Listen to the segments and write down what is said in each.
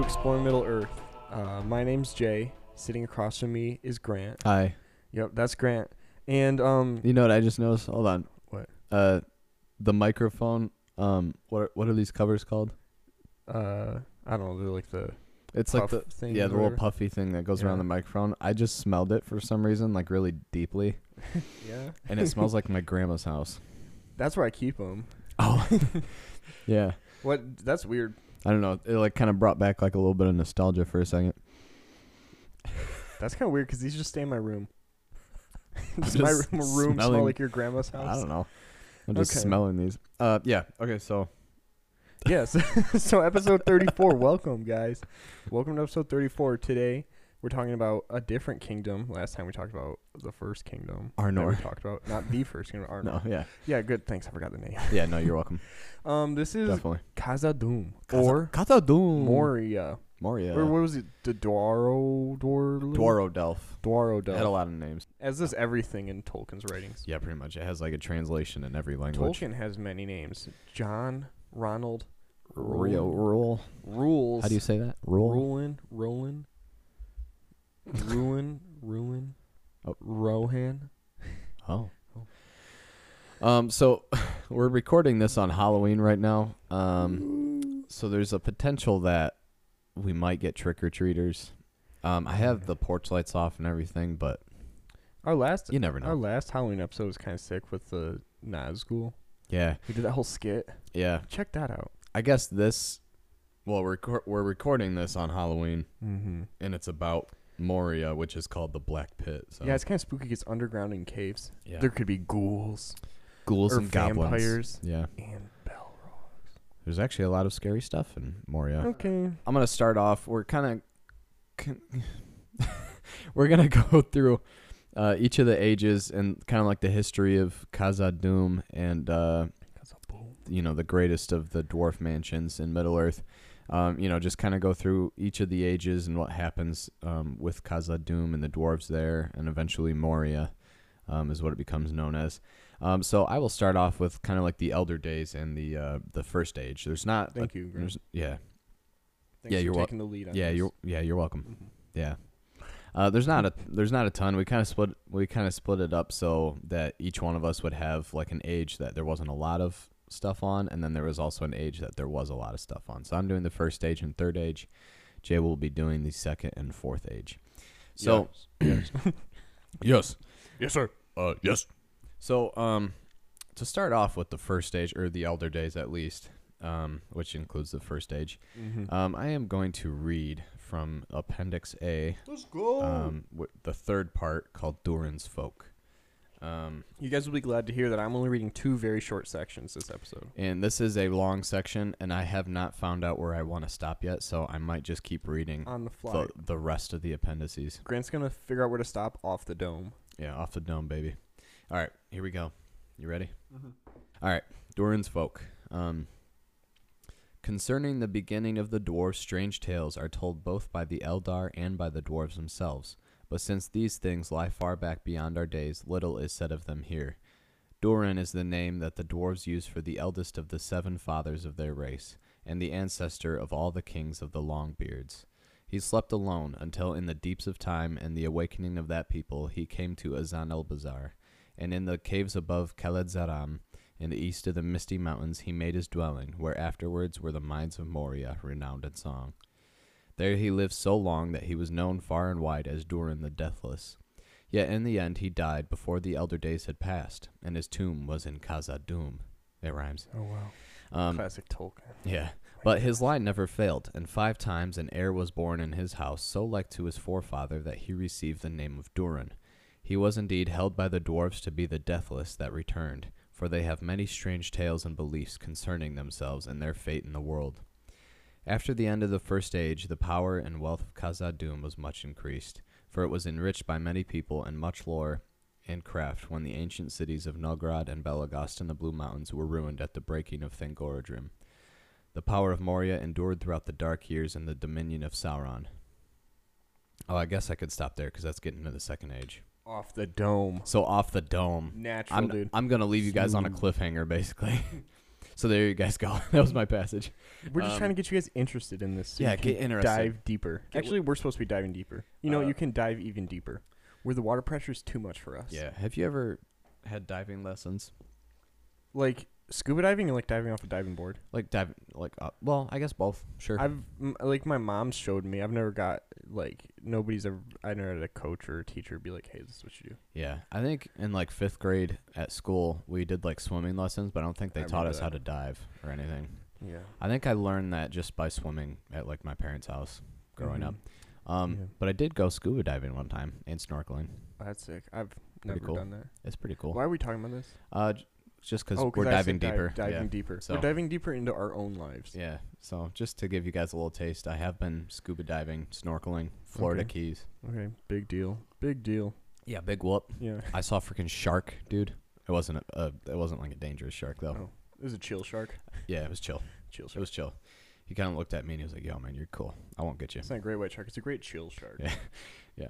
to Exploring Middle Earth. Uh, my name's Jay. Sitting across from me is Grant. Hi. Yep, that's Grant. And um, You know what I just noticed? Hold on. What? Uh, the microphone. Um, what are, what are these covers called? uh, I don't know. They're like the It's puff like the thing. yeah, or the little whatever. puffy thing that goes around the microphone. I just smelled it for some reason, like really deeply, Yeah, and it smells like my grandma's house. that's where I keep them. Oh. yeah. What? That's weird. I don't know. It like kind of brought back like a little bit of nostalgia for a second. That's kind of weird because these just stay in my room. Does my room, room smell smelling- like your grandma's house? I don't know. I'm just Okay. smelling these. Uh, yeah. Okay. So Yes. so episode 34. welcome, guys. Welcome to episode 34. Today we're talking about a different kingdom. Last time we talked about the first kingdom. Arnor. We talked about not the first kingdom. Arnor. no. Yeah. Yeah. Good. Thanks. I forgot the name. Yeah. No. You're welcome. Um. This is Definitely. Khazad-dûm or Khazad-dûm. Moria. Moria. Or what was it? The Dwaro Dwar Dwarrowdelf. Dwaro It had a lot of names. As does everything in Tolkien's writings. Yeah, pretty much. It has like a translation in every language. Tolkien has many names. John, Ronald, Rio rule. Rules. How do you say that? Rule. Ruin, Roland, Ruin, Ruin, Oh. Rohan. Oh. Oh. Um. So we're recording this on Halloween right now. Um. So there's a potential that we might get trick or treaters. Um. I have the porch lights off and everything, but Our last, you never know. our last Halloween episode was kind of sick with the Nazgul. Yeah. We did that whole skit. Yeah. Check that out. I guess this. Well, we're we're recording this on Halloween, Mm-hmm. and it's about Moria, which is called the Black Pit. So Yeah, it's kind of spooky. It's underground in caves. yeah. There could be ghouls ghouls and goblins. vampires Yeah. and Balrogs. There's actually a lot of scary stuff in Moria. Okay. I'm gonna start off. We're kind of, we're gonna go through uh, each of the ages and kind of like the history of Khazad-dûm and uh, That's a boom. you know the greatest of the dwarf mansions in Middle Earth. Um, you know, just kind of go through each of the ages and what happens um, with Khazad-dûm and the dwarves there, and eventually Moria um, is what it becomes known as. Um, so I will start off with kind of like the Elder Days and the uh, the First Age. There's not. Thank a- you. Grant. Yeah, Thanks yeah, you're wel- taking the lead on yeah, this. you're yeah, you're welcome. Mhm. Yeah. Uh, there's not a there's not a ton. We kind of split we kind of split it up so that each one of us would have like an age that there wasn't a lot of stuff on, and then there was also an age that there was a lot of stuff on. So I'm doing the first age and third age. Jay will be doing the second and fourth age. So yes. yes, yes, sir. uh, yes. So um, to start off with the first age or the elder days at least, um, which includes the first age, Mm-hmm. um, I am going to read from Appendix A Let's go. um, w- the third part called Durin's Folk. Um, you guys will be glad to hear that I'm only reading two very short sections this episode. and this is a long section, and I have not found out where I want to stop yet, so I might just keep reading On the fly. the, the rest of the appendices. Grant's gonna figure out where to stop off the dome. Yeah, off the dome, baby. All right, here we go. You ready? Mm-hmm. All right, Durin's Folk. Um, concerning the beginning of the dwarves, strange tales are told both by the Eldar and by the dwarves themselves. But since these things lie far back beyond our days, little is said of them here. Durin is the name that the dwarves use for the eldest of the seven fathers of their race, and the ancestor of all the kings of the Longbeards. He slept alone until, in the deeps of time and the awakening of that people, he came to Azanulbizar, and in the caves above Kheled-zâram, in the east of the misty mountains, he made his dwelling, where afterwards were the mines of Moria, renowned in song. There he lived so long that he was known far and wide as Durin the Deathless. Yet in the end he died before the elder days had passed, and his tomb was in Khazad-dûm. It rhymes. Oh wow. Um, Classic Tolkien. yeah. But his line never failed, and five times an heir was born in his house, so like to his forefather that he received the name of Durin. He was indeed held by the dwarfs to be the deathless that returned, for they have many strange tales and beliefs concerning themselves and their fate in the world. After the end of the first age, the power and wealth of Khazad-dûm was much increased, for it was enriched by many people and much lore and craft when the ancient cities of Nogrod and Belegost in the Blue Mountains were ruined at the breaking of Thangorodrim. The power of Moria endured throughout the dark years in the dominion of Sauron. Oh, I guess I could stop there because that's getting into the second age. Off the dome. So off the dome. Natural, I'm, dude. I'm gonna leave you guys on a cliffhanger, basically. So there you guys go. that was my passage. We're just Um, trying to get you guys interested in this. So yeah, you can get interested. Dive deeper. Actually, we're supposed to be diving deeper. You know, Uh, you can dive even deeper. Where the water pressure is too much for us. Yeah. Have you ever had diving lessons? Like scuba diving and like diving off a diving board. Like diving, like uh, well, I guess both. Sure. I've m- like my mom showed me. I've never got like nobody's ever. I never had a coach or a teacher be like, "Hey, this is what you do." yeah, I think in like fifth grade at school we did like swimming lessons, but I don't think they I taught remember us how that. to dive or anything. Yeah. I think I learned that just by swimming at like my parents' house growing up. Mhm. Um, Yeah. but I did go scuba diving one time and snorkeling. That's sick. I've never cool. done that. It's pretty cool. Why are we talking about this? Uh, j- just because Oh, we're I diving dive- deeper. diving yeah. deeper. So- We're diving deeper into our own lives. Yeah. So just to give you guys a little taste, I have been scuba diving, snorkeling, Florida Okay. Keys. Okay. Big deal. Big deal. Yeah, big whoop. Yeah. I saw a freaking shark, dude. It wasn't a, uh, it wasn't like a dangerous shark though. Oh. It was a chill shark. Yeah, it was chill. Chill It was chill. He kind of looked at me and he was like, "Yo, man, you're cool. I won't get you." It's not a great white shark. It's a great chill shark. Yeah. yeah.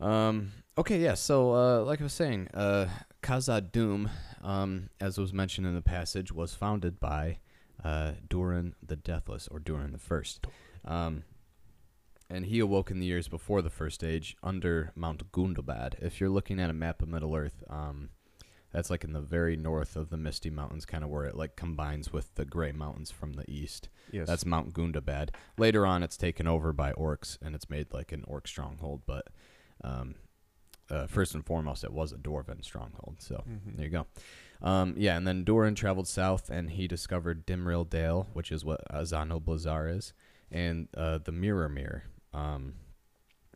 Um. Okay. Yeah. So, uh, like I was saying, uh, Khazad-dûm, um, as was mentioned in the passage, was founded by, uh, Durin the Deathless or Durin the First. Um, and he awoke in the years before the First Age under Mount Gundabad. If you're looking at a map of Middle Earth, um, that's like in the very north of the Misty Mountains, kind of where it like combines with the Gray Mountains from the east. Yes. That's Mount Gundabad. Later on, it's taken over by orcs and it's made like an orc stronghold. But um, uh, first and foremost, it was a dwarven stronghold. So Mhm. there you go. Um, yeah, and then Durin traveled south and he discovered Dimrill Dale, which is what Azanulbizar is, and uh, the Mirrormere, um,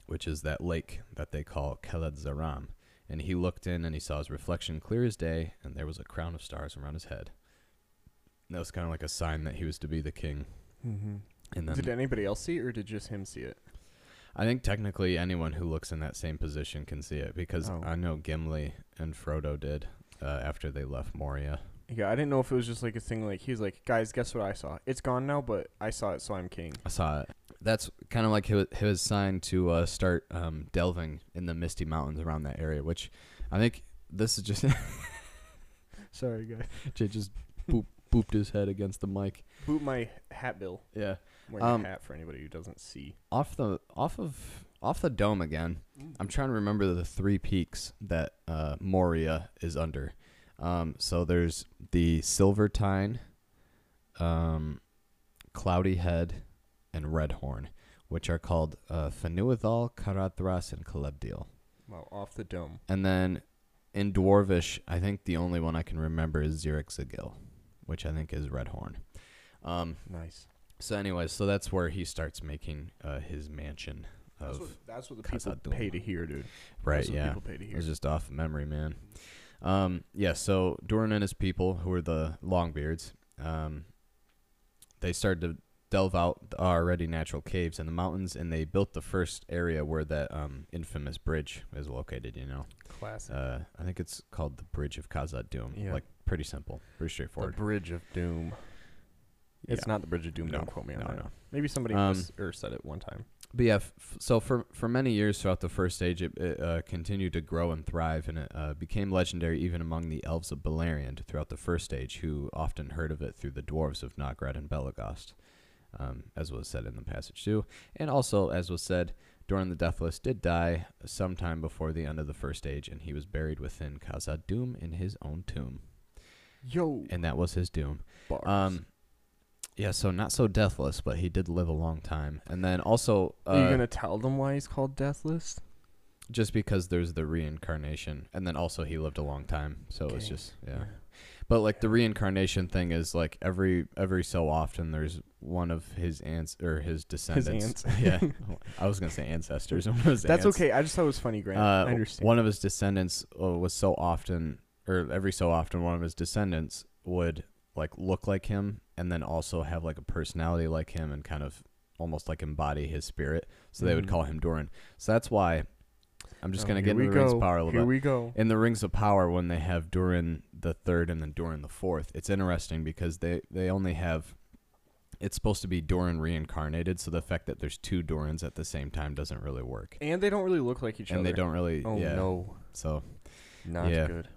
which is that lake that they call Kheled-zâram. And he looked in and he saw his reflection clear as day, and there was a crown of stars around his head. And that was kind of like a sign that he was to be the king. Mhm. And then Did anybody else see it, or did just him see it? I think technically anyone who looks in that same position can see it because Oh. I know Gimli and Frodo did uh, after they left Moria. Yeah, I didn't know if it was just like a thing. Like he's like, guys, guess what I saw? It's gone now, but I saw it, so I'm king. I saw it. That's kind of like his, his sign to uh, start um, delving in the Misty Mountains around that area, which I think this is just Sorry, guys. Jay just boop, booped his head against the mic. Boot my hat bill. Yeah, wearing Um, a hat for anybody who doesn't see. off the off of off the dome again. I'm trying to remember the three peaks that uh, Moria is under. Um, so there's the Silvertine, um, Cloudy Head, and Red Horn, which are called uh, Fanuidhol, Caradhras, and Celebdil. Wow, off the dome. And then in Dwarvish, I think the only one I can remember is Zirix which I think is Redhorn. Um, Nice. So, anyways, so that's where he starts making uh, his mansion That's of what, that's what the people pay to hear, dude. right. That's what Yeah, People pay to It hear. was just off memory, man. Um, yeah, so Durin and his people, who are the Longbeards, um, they started to delve out already natural caves in the mountains, and they built the first area where that um, infamous bridge is located. You know, Classic. uh, I think it's called the Bridge of Khazad-dûm. Yeah. Like pretty simple, pretty the straightforward. Bridge of Doom. It's Yeah. not the Bridge of Doom. No, Don't quote me on no, that. no. Maybe somebody Um, mis- or said it one time. But yeah, f- f- so for for many years throughout the first stage, it, it uh, continued to grow and thrive, and it uh, became legendary even among the elves of Beleriand throughout the first stage, who often heard of it through the dwarves of Nogrod and Belagost, um, as was said in the passage too. And also, as was said, Durin the Deathless did die sometime before the end of the first age, and he was buried within Khazad-dûm in his own tomb, Yo. and that was his doom. Bars. Um, yeah, so not so deathless, but he did live a long time, and then also uh, Are you gonna tell them why he's called Deathless? just because there's the reincarnation. And then also he lived a long time. So it's Okay. just yeah. But like the reincarnation thing is like every every so often there's one of his aunts or his descendants. Yeah. I was gonna say ancestors. One of his That's aunts, okay. I just thought it was funny, Grant. uh, I understand. one of his descendants uh, was so often or every so often one of his descendants would like look like him and then also have like a personality like him and kind of almost like embody his spirit so they would Mhm. call him Durin so that's why i'm just Oh, gonna here get we into the rings of go. power a little Here bit we go. in the Rings of Power when they have Durin the third and then Durin the fourth, it's interesting because they they only have it's supposed to be Durin reincarnated, so the fact that there's two Durins at the same time doesn't really work. And they don't really look like each other. and other. they don't really Oh yeah. no, So not Yeah. good.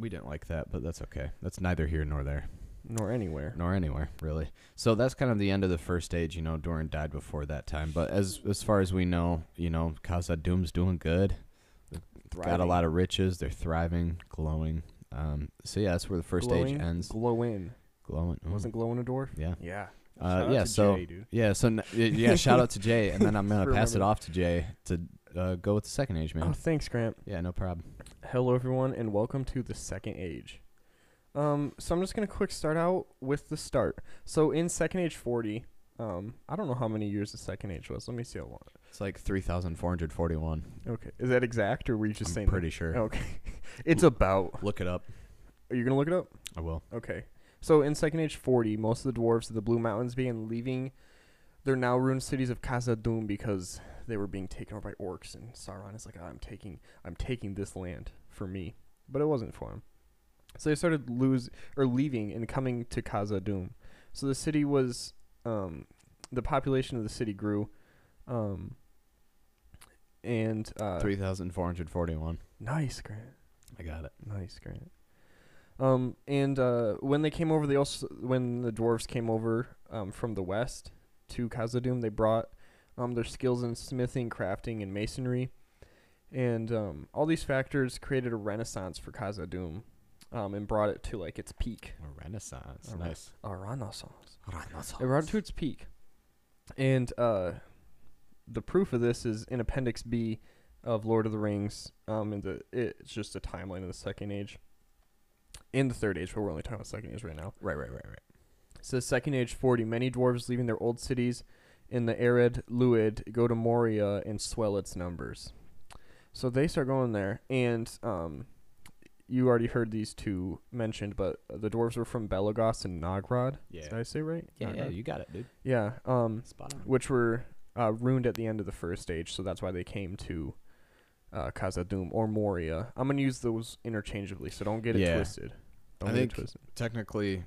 we didn't like that, but that's okay. That's neither here nor there. Nor anywhere. nor anywhere really. So that's kind of the end of the first age. You know, Durin died before that time, but as as far as we know, you know, Khazad-dûm's doing good. Got a lot of riches. They're thriving, glowing. Um, so yeah, that's where the first glowing, age ends. Glowing. Glowing. ooh, Wasn't glowing a dwarf? Yeah. Yeah. Uh, yeah. So Jay, dude. yeah. So yeah. shout out to Jay, and then I'm gonna pass it off to Jay to uh, go with the second age, man. Oh, thanks, Grant. Yeah, no problem. Hello, everyone, and welcome to the second age. Um, so I'm just gonna quick start out with the start. So in second age 40, um, I don't know how many years the second age was. Let me see how long. It's like three thousand four hundred forty-one. Okay, is that exact, or were you just I'm saying? that? pretty sure. Okay, it's about. Look it up. Are you gonna look it up? I will. Okay. So in Second Age 40, most of the dwarves of the Blue Mountains began leaving their now ruined cities of Khazad-dûm because they were being taken over by orcs, and Sauron is like, "I'm taking, I'm taking this land for me," but it wasn't for him. So they started lose or leaving and coming to Khazad-dûm. So the city was, um, the population of the city grew, um, and uh, Three thousand four hundred forty-one. nice, Grant. I got it. Nice, Grant. Um, and uh, when they came over, they also when the dwarves came over um, from the west to Khazad-dûm, they brought um, their skills in smithing, crafting, and masonry, and um, all these factors created a renaissance for Khazad-dûm, um, and brought it to like its peak. A renaissance. A nice. A renaissance. Renaissance. It brought it to its peak, and uh, the proof of this is in Appendix B of Lord of the Rings. Um, and the it's just a timeline of the Second Age, and the Third Age, but we're only talking about Second Age right now. Right, right, right, right. It says Second Age 40. Many dwarves leaving their old cities in the Ered Luin go to Moria and swell its numbers. So they start going there, and um, you already heard these two mentioned, but the dwarves were from Belagos and Nogrod. Yeah. Did I say right? Yeah, yeah, you got it, dude. Yeah. Um, Spot on. which were uh, ruined at the end of the first stage, so that's why they came to uh, Khazad-dûm or Moria. I'm gonna use those interchangeably, so don't get it Yeah. twisted. Don't I get think it twisted. Technically,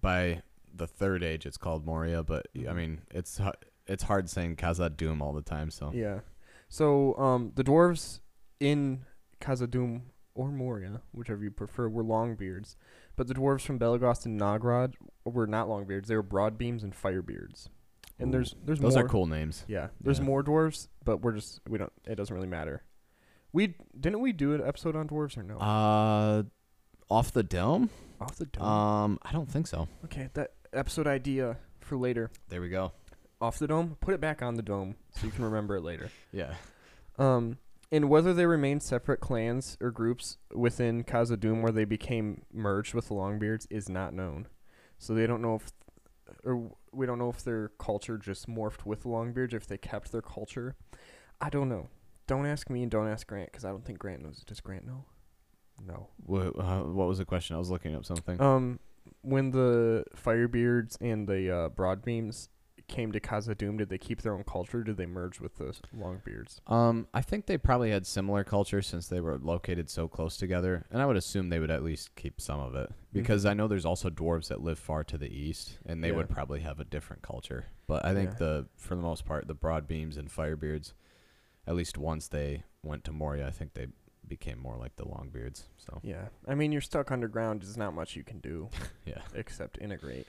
by the third age, it's called Moria, but y- I Mhm. mean, it's hu- it's hard saying Khazad-dûm all the time. So Yeah. So um, the dwarves in Khazad-dûm or Moria, whichever you prefer, were Longbeards, but the dwarves from Belagos and Nogrod were not Longbeards. They were Broadbeams and Firebeards. And Ooh, there's there's those more. are cool names. Yeah, there's Yeah. more dwarves, but we're just we don't. It doesn't really matter. We didn't we do an episode on dwarves or no? Uh, off the dome? Off the dome. Um, I don't think so. okay, that episode idea for later. There we go. Off the dome. Put it back on the dome so you can remember it later. Yeah. Um, and whether they remained separate clans or groups within Khazad-dûm where they became merged with the Longbeards is not known. So they don't know if, or we don't know if their culture just morphed with the Longbeards, if they kept their culture. I don't know. Don't ask me and don't ask Grant because I don't think Grant knows. Does Grant know? No. What, uh, what was the question? I was looking up something. Um, when the Firebeards and the uh, Broadbeams came to Khazad-dûm, did they keep their own culture? Did they merge with the Longbeards? Um, I think they probably had similar culture since they were located so close together, and I would assume they would at least keep some of it because Mhm. I know there's also dwarves that live far to the east, and they Yeah. would probably have a different culture. But I think Yeah. the for the most part, the Broadbeams and Firebeards, at least once they went to Moria, I think they became more like the Longbeards. So Yeah, I mean you're stuck underground. There's not much you can do yeah, except integrate.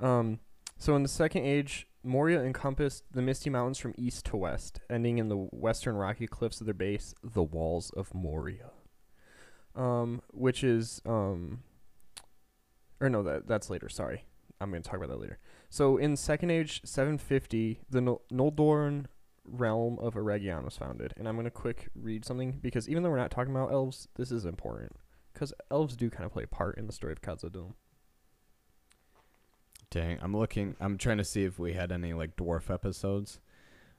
Um, so in the Second Age, Moria encompassed the Misty Mountains from east to west, ending in the western rocky cliffs of their base, the Walls of Moria. Um, which is um, or no, that that's later. Sorry, I'm gonna talk about that later. So in Second Age 750, the Nol- Noldorn realm of Eregion was founded, and I'm gonna quick read something because even though we're not talking about elves, this is important because elves do kind of play a part in the story of Khazad-dûm. Dang, I'm looking. I'm trying to see if we had any like dwarf episodes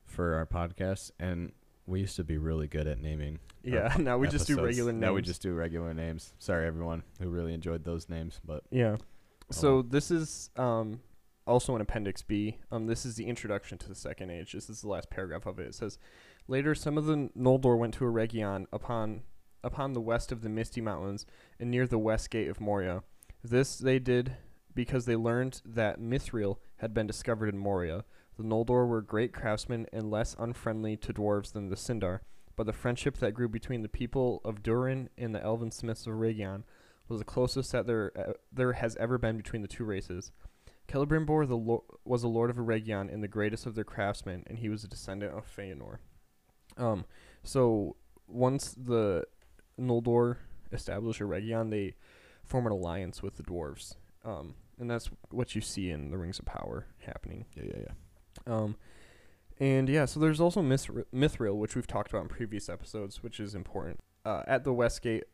for our podcast, and we used to be really good at naming. Yeah, now we just do episodes. regular Now we names. just do regular names. Sorry, everyone who really enjoyed those names, but Yeah. So well. this is um also in Appendix B. Um, this is the introduction to the Second Age. This is the last paragraph of it. It says, later some of the Noldor went to Eregion upon upon the west of the Misty Mountains and near the west gate of Moria. This they did because they learned that Mithril had been discovered in Moria. The Noldor were great craftsmen and less unfriendly to dwarves than the Sindar, but the friendship that grew between the people of Durin and the elven smiths of Eregion was the closest that there uh, there has ever been between the two races. Celebrimbor the lo- was a lord of Eregion and the greatest of their craftsmen, and he was a descendant of Feanor. Um, so once the Noldor establish Eregion, they form an alliance with the dwarves. Um, and that's what you see in the Rings of Power happening. Yeah, yeah, yeah. Um, and yeah, so there's also Mithr- Mithril, which we've talked about in previous episodes, which is important. Uh, at the west gate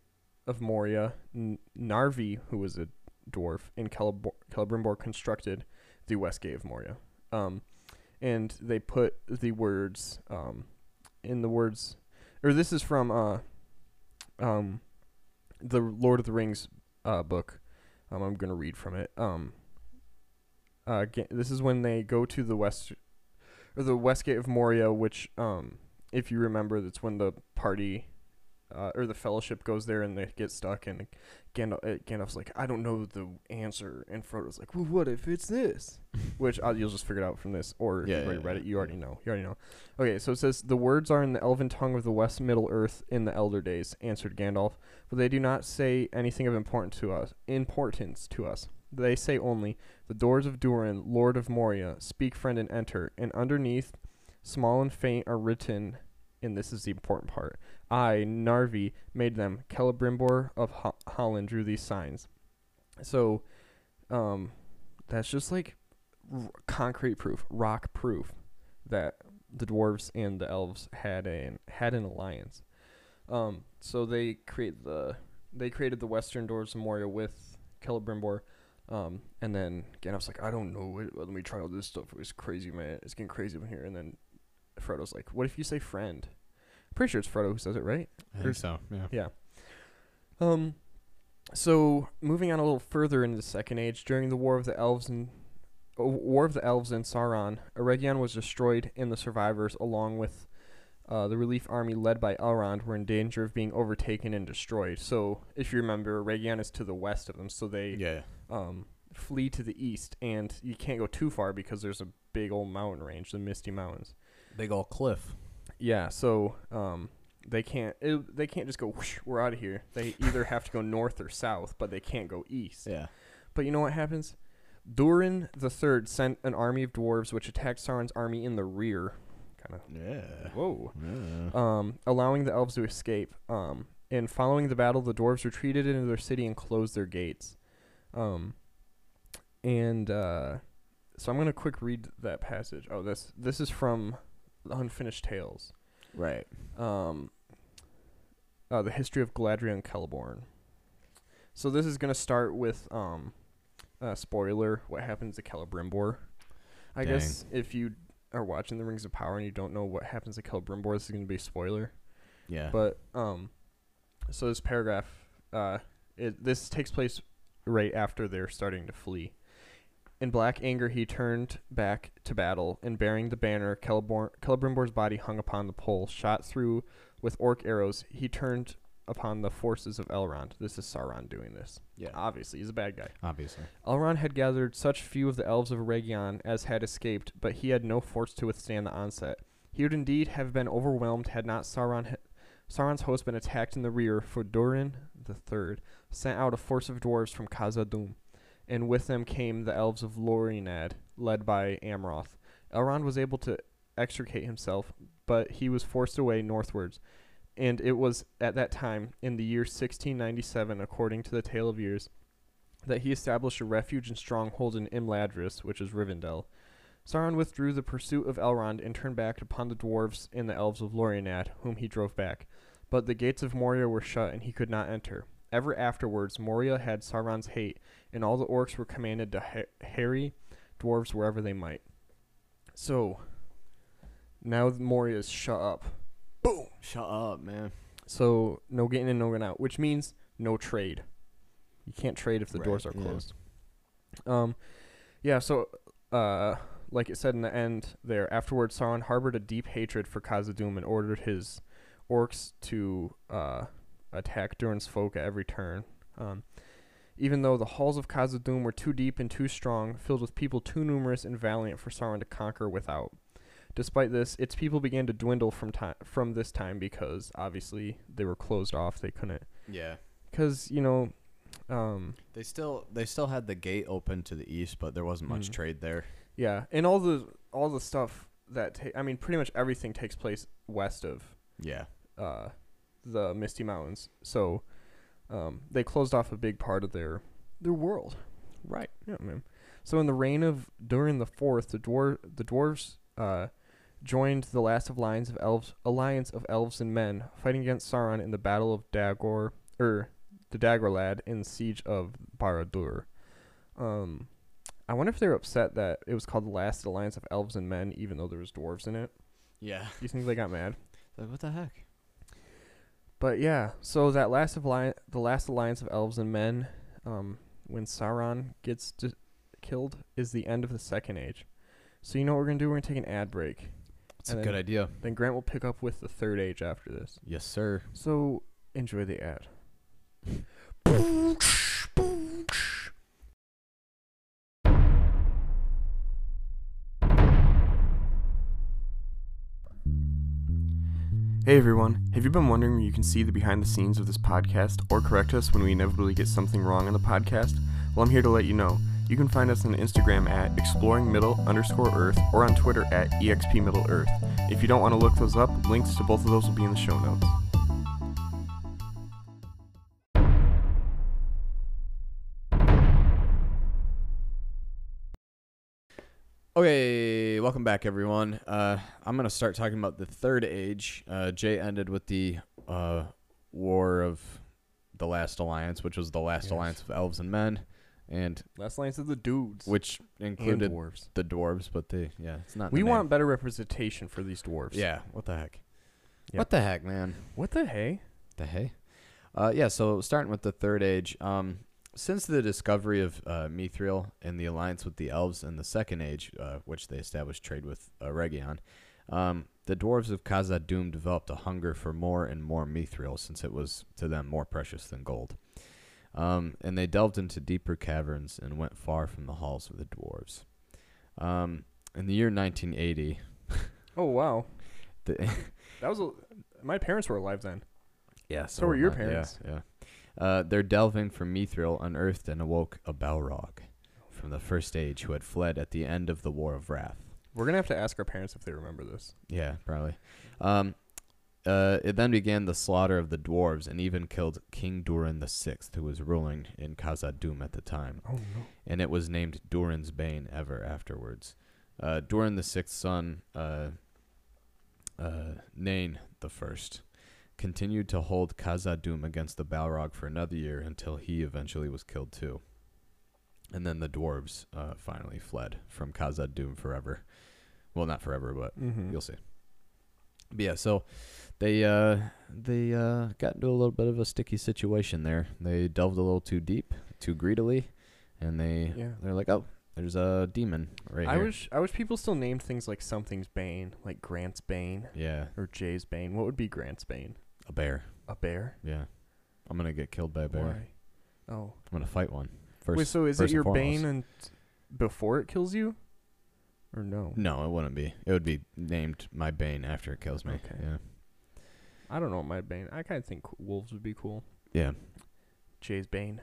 of Moria, N- Narvi, who was a dwarf, and Celebor- Celebrimbor constructed the west gate of Moria. Um, and they put the words um, in the words, or this is from uh, um, the Lord of the Rings uh, book. Um, I'm gonna read from it. Um, uh, ga- this is when they go to the west or the west gate of Moria, which, um, if you remember, that's when the party uh, or the fellowship goes there and they get stuck, and Gandalf, uh, Gandalf's like, I don't know the answer, and Frodo's like, Well, what if it's this? which uh, you'll just figure it out from this, or if you've already yeah, read yeah, it, you already know. You already know. Okay, so it says the words are in the elven tongue of the West Middle Earth in the Elder Days, answered Gandalf, but they do not say anything of importance to us. Importance to us. They say only, "The doors of Durin, Lord of Moria, speak, friend, and enter." And underneath, small and faint, are written, and this is the important part. I, Narvi, made them. Celebrimbor of Ho- Hollin drew these signs. So, um, that's just like r- concrete proof, rock proof that the dwarves and the elves had an had an alliance. Um, so they create the they created the western doors Memorial with Celebrimbor. Um, and then Gandalf's like, I don't know, wait, let me try all this stuff. It's crazy, man. It's getting crazy up here. And then Frodo's like, What if you say friend? I'm pretty sure it's Frodo who says it, right? I think so. Yeah. Yeah. Um, so moving on a little further into the Second Age, during the War of the Elves and uh, War of the Elves and Sauron, Eregion was destroyed, and the survivors, along with uh, the relief army led by Elrond, were in danger of being overtaken and destroyed. So, if you remember, Eregion is to the west of them, so they Yeah. um, flee to the east, and you can't go too far because there's a big old mountain range, the Misty Mountains. Big old cliff. Yeah, so um, they can't it, they can't just go whoosh, we're out of here. They either have to go north or south, but they can't go east. Yeah. But you know what happens? Durin the Third sent an army of dwarves which attacked Sauron's army in the rear. Kind of Yeah. whoa. Yeah. Um, allowing the elves to escape. Um, and following the battle, the dwarves retreated into their city and closed their gates. Um, and uh, so I'm gonna quick read that passage. Oh, this this is from Unfinished Tales. Right. um, uh, the history of Galadriel and Celeborn. So this is gonna start with um, uh, spoiler: what happens to Celebrimbor. I Dang. guess if you are watching the Rings of Power and you don't know what happens to Celebrimbor, this is gonna be a spoiler. Yeah. But um, so this paragraph, uh, it, this takes place right after they're starting to flee. In black anger, he turned back to battle, and bearing the banner, Celeborn, Celebrimbor's body hung upon the pole, shot through with orc arrows. He turned upon the forces of Elrond. This is Sauron doing this. yeah. Obviously, he's a bad guy. Obviously. Elrond had gathered such few of the elves of Eregion as had escaped, but he had no force to withstand the onset. He would indeed have been overwhelmed had not Sauron ha- Sauron's host been attacked in the rear, for Durin the Third sent out a force of dwarves from Khazad-dûm, and with them came the elves of Lórinand, led by Amroth. Elrond was able to extricate himself, but he was forced away northwards, and it was at that time, in the year 1697, according to the Tale of Years, that he established a refuge and stronghold in Imladris, which is Rivendell. Sauron withdrew the pursuit of Elrond and turned back upon the dwarves and the elves of Lórinand, whom he drove back. But the gates of Moria were shut, and he could not enter. Ever afterwards, Moria had Sauron's hate, and all the orcs were commanded to ha- harry dwarves wherever they might. So, now Moria is shut up. Boom! Shut up, man. So, no getting in, no getting out, which means no trade. You can't trade if the Right, doors are yeah. closed. Um, yeah. So, uh, like it said in the end there, afterwards Sauron harbored a deep hatred for Khazad-dûm and ordered his orcs to uh, attack Durin's folk at every turn. Um, even though the halls of Khazad-dûm were too deep and too strong, filled with people too numerous and valiant for Sauron to conquer without. Despite this, its people began to dwindle from time from this time because obviously they were closed off. They couldn't Yeah. because you know Um, They still they still had the gate open to the east, but there wasn't much Mhm. trade there. yeah, and all the all the stuff that ta- I mean, pretty much everything takes place west of Yeah. uh, the Misty Mountains. So um, they closed off a big part of their their world. Right. Yeah, man. So in the reign of Durin the Fourth, the dwar- the dwarves uh, joined the last of lines of elves alliance of elves and men, fighting against Sauron in the Battle of Dagor or the Dagorlad in the siege of Barad-dûr. Um, I wonder if they're upset that it was called the last alliance of elves and men, even though there was dwarves in it. Yeah. Do you think they got mad? Like, what the heck? But yeah, so that last of li- the last alliance of elves and men, um, when Sauron gets d- killed, is the end of the Second Age. So you know what we're gonna do? We're gonna take an ad break. It's a And good idea. Then Grant will pick up with the Third Age after this. Yes, sir. So enjoy the ad. Hey everyone, have you been wondering where you can see the behind the scenes of this podcast or correct us when we inevitably get something wrong on the podcast? Well, I'm here to let you know. You can find us on Instagram at exploring middle underscore earth or on Twitter at expmiddleearth. If you don't want to look those up, links to both of those will be in the show notes. Okay, welcome back, everyone. Uh, I'm gonna start talking about the Third Age. Uh, Jay ended with the uh, War of the Last Alliance, which was the last Yes. alliance of elves and men, and Last Alliance of the dudes. which included dwarves. the dwarves. But they, yeah, it's not. We the want better representation for these dwarves. Yeah. What the heck? Yeah. What the heck, man? What the hey? The hey? Uh, yeah, so starting with the Third Age, um, since the discovery of uh, Mithril and the alliance with the elves in the Second Age, uh, which they established trade with uh, Eregion, um, the dwarves of Khazad-dûm developed a hunger for more and more Mithril since it was to them more precious than gold. Um, and they delved into deeper caverns and went far from the halls of the dwarves. Um, in the year 1980, Oh wow, the that was a, my parents were alive then. Yeah, So were your mine, yeah, parents. Yeah. Uh, their delving for Mithril unearthed and awoke a Balrog from the first age who had fled at the end of the War of Wrath. We're gonna have to ask our parents if they remember this. Yeah, probably. Um, uh, it then began the slaughter of the dwarves and even killed King Durin the Sixth, who was ruling in Khazad-dûm at the time, Oh no. and it was named Durin's Bane ever afterwards. Uh, Durin the Sixth's son, uh, uh, Nain the First, continued to hold Khazad-dûm against the Balrog for another year until he eventually was killed too. And then the dwarves uh, finally fled from Khazad-dûm forever. Well, not forever, but Mm-hmm. you'll see. But yeah, so they uh, they uh, got into a little bit of a sticky situation there. They delved a little too deep, too greedily, and they Yeah. they're like, oh, there's a demon right I here. wish I wish people still named things like something's Bane, like Grant's Bane yeah, or Jay's Bane. What would be Grant's Bane? A bear. A bear? Yeah, I'm gonna get killed by a bear. Why? Oh. I'm gonna fight one. First, Wait, so is it your foremost. Bane and before it kills you? Or no? No, it wouldn't be. It would be named my bane after it kills me. Okay. Yeah. I don't know what my Bane. I kind of think wolves would be cool. Yeah. Jay's Bane.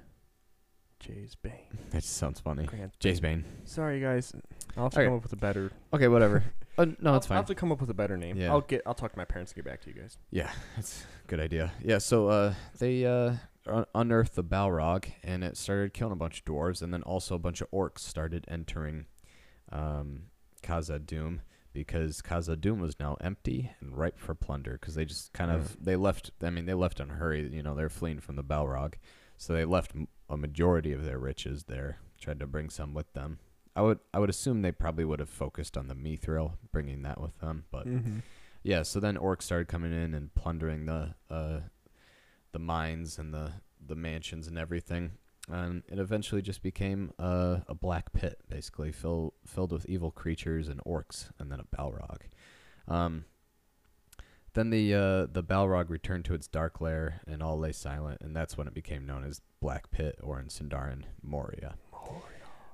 Jay's Bane. That just sounds funny. Jace Bane. Sorry guys. I'll have to Okay. come up with a better Okay, whatever. uh, no, I'll, it's fine. I'll have to come up with a better name. Yeah. I'll get I'll talk to my parents and get back to you guys. Yeah, that's a good idea. Yeah, so uh, they uh, un- unearthed the Balrog, and it started killing a bunch of dwarves, and then also a bunch of orcs started entering um, Khazad-dûm because Khazad-dûm was now empty and ripe for plunder because they just kind of they left. I mean, they left in a hurry. You know, they're fleeing from the Balrog, so they left m- a majority of their riches there. Tried to bring some with them. I would I would assume they probably would have focused on the Mithril, bringing that with them, but. Mm-hmm. Yeah, so then orcs started coming in and plundering the uh, the mines and the the mansions and everything, and it eventually just became a, a black pit, basically fill, filled with evil creatures and orcs, and then a Balrog. Um, then the uh, the Balrog returned to its dark lair, and all lay silent, and that's when it became known as Black Pit, or in Sindarin, Moria.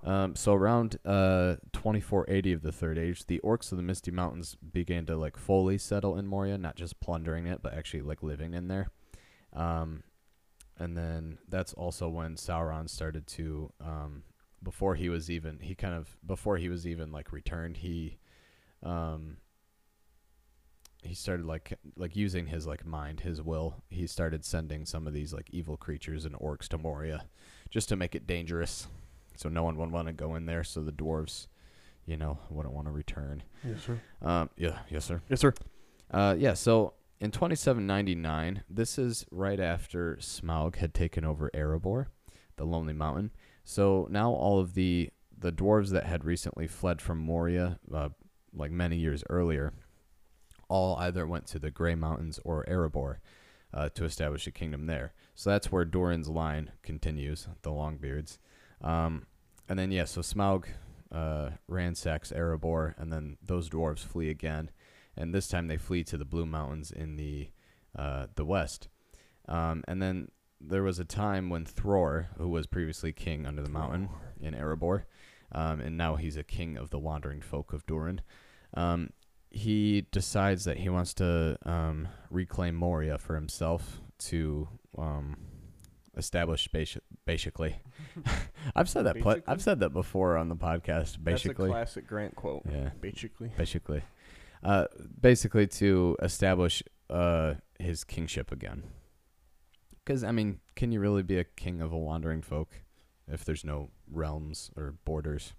Um, so around uh 2480 of the Third Age, the orcs of the Misty Mountains began to like fully settle in Moria, not just plundering it, but actually like living in there. Um, and then that's also when Sauron started to um, before he was even he kind of before he was even like returned he um he started like like using his like mind his will he started sending some of these like evil creatures and orcs to Moria just to make it dangerous so no one would want to go in there so the dwarves you know wouldn't want to return Yes, sir. um yeah yes sir Yes, sir. uh, yeah, so in 2799, this is right after Smaug had taken over Erebor, the Lonely Mountain. So now all of the the dwarves that had recently fled from Moria, uh, like many years earlier, all either went to the Grey Mountains or Erebor uh, to establish a kingdom there. So that's where Durin's line continues, the Longbeards. Um, and then yeah, so Smaug uh, ransacks Erebor, and then those dwarves flee again and this time they flee to the Blue Mountains in the uh, the west. Um, and then there was a time when Thror, who was previously king under the mountain in Erebor, um, and now he's a king of the wandering folk of Durin. Um, he decides that he wants to um, reclaim Moria for himself to um, establish basi- basically. I've said that. Basically? I've said that before on the podcast. Basically, That's a classic Grant quote. yeah Basically. basically uh basically to establish uh his kingship again because i mean can you really be a king of a wandering folk if there's no realms or borders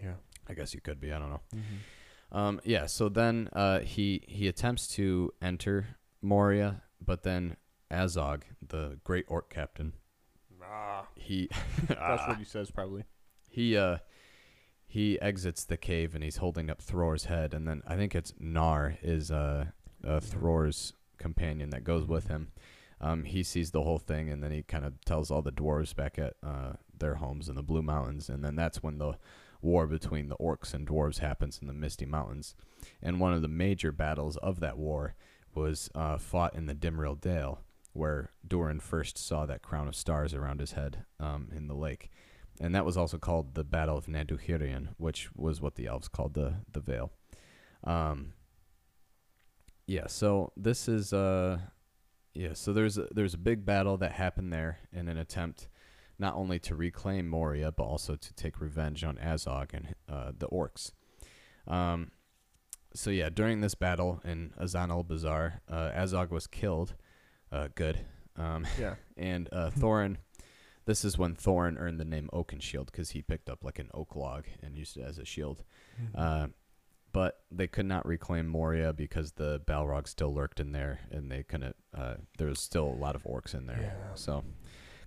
Yeah. i guess you could be i don't know Mm-hmm. um yeah so then uh he he attempts to enter moria but then azog the great orc captain Ah, he that's what he says probably. he uh he exits the cave and he's holding up Thror's head and then I think it's Nar is uh, uh Thror's companion that goes with him. Um he sees the whole thing and then he kind of tells all the dwarves back at uh their homes in the Blue Mountains and then that's when the war between the orcs and dwarves happens in the Misty Mountains. And one of the major battles of that war was uh fought in the Dimrill Dale where Durin first saw that crown of stars around his head um in the lake and that was also called the Battle of Nanduhirion, which was what the elves called the the Vale. Um, yeah, so this is uh, yeah, so there's a, there's a big battle that happened there in an attempt not only to reclaim Moria but also to take revenge on Azog and uh, the orcs. Um, so yeah, during this battle in Azanulbizar, uh, Azog was killed. Uh, good. Um, Yeah. and uh, Thorin. This is when Thorin earned the name Oakenshield because he picked up like an oak log and used it as a shield. Mm-hmm. Uh, but they could not reclaim Moria because the Balrog still lurked in there, and they couldn't. Uh, there was still a lot of orcs in there, Yeah. so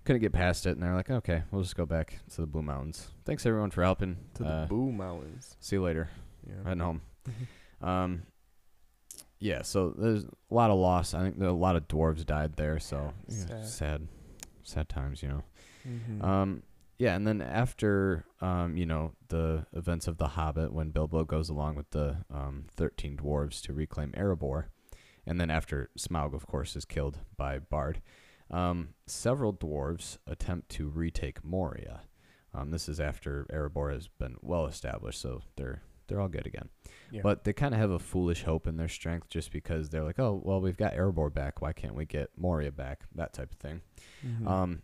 couldn't get past it. And they're like, okay, we'll just go back to the Blue Mountains. Thanks everyone for helping. to the Blue Mountains. see you later. Yeah. Heading home. Um, yeah, so there's a lot of loss. I think a lot of dwarves died there, so Yeah, sad. sad, sad times, you know. Mhm. Um, yeah, and then after um, you know, the events of the Hobbit, when Bilbo goes along with the um, thirteen dwarves to reclaim Erebor, and then after Smaug, of course, is killed by Bard, um, several dwarves attempt to retake Moria. Um, this is after Erebor has been well established, so they're they're all good again. yeah. But they kind of have a foolish hope in their strength, just because they're like, oh, well, we've got Erebor back. Why can't we get Moria back? That type of thing. Mhm. Um,